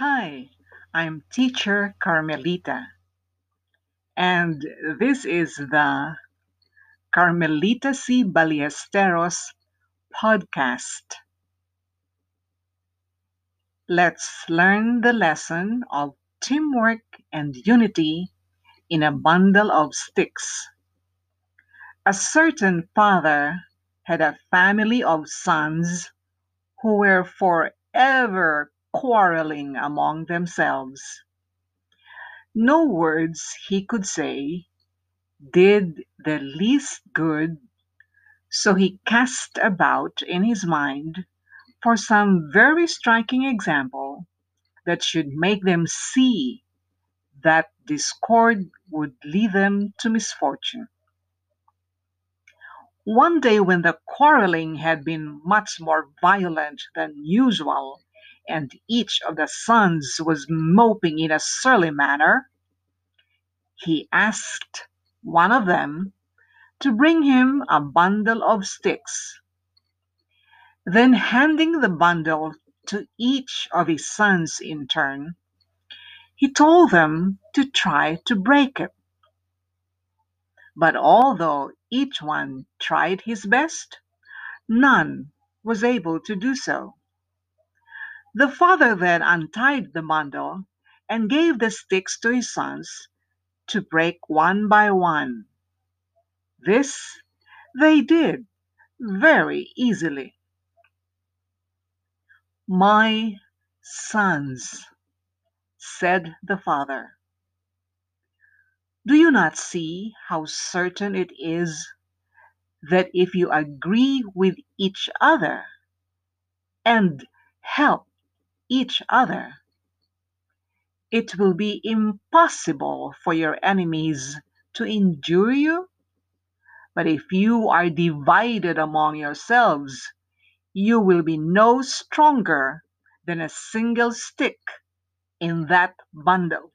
Hi, I'm teacher Carmelita, and this is the Carmelita C. Ballesteros podcast. Let's learn the lesson of teamwork and unity in a bundle of sticks. A certain father had a family of sons who were forever quarreling among themselves. No words he could say did the least good, so he cast about in his mind for some very striking example that should make them see that discord would lead them to misfortune. One day, when the quarreling had been much more violent than usual, and each of the sons was moping in a surly manner, he asked one of them to bring him a bundle of sticks. Then, handing the bundle to each of his sons in turn, he told them to try to break it. But although each one tried his best, none was able to do so. The father then untied the bundle and gave the sticks to his sons to break one by one. This they did very easily. My sons, said the father, do you not see how certain it is that if you agree with each other and help each other, it will be impossible for your enemies to injure you? But if you are divided among yourselves, you will be no stronger than a single stick in that bundle.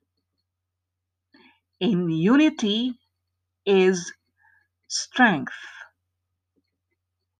In unity is strength.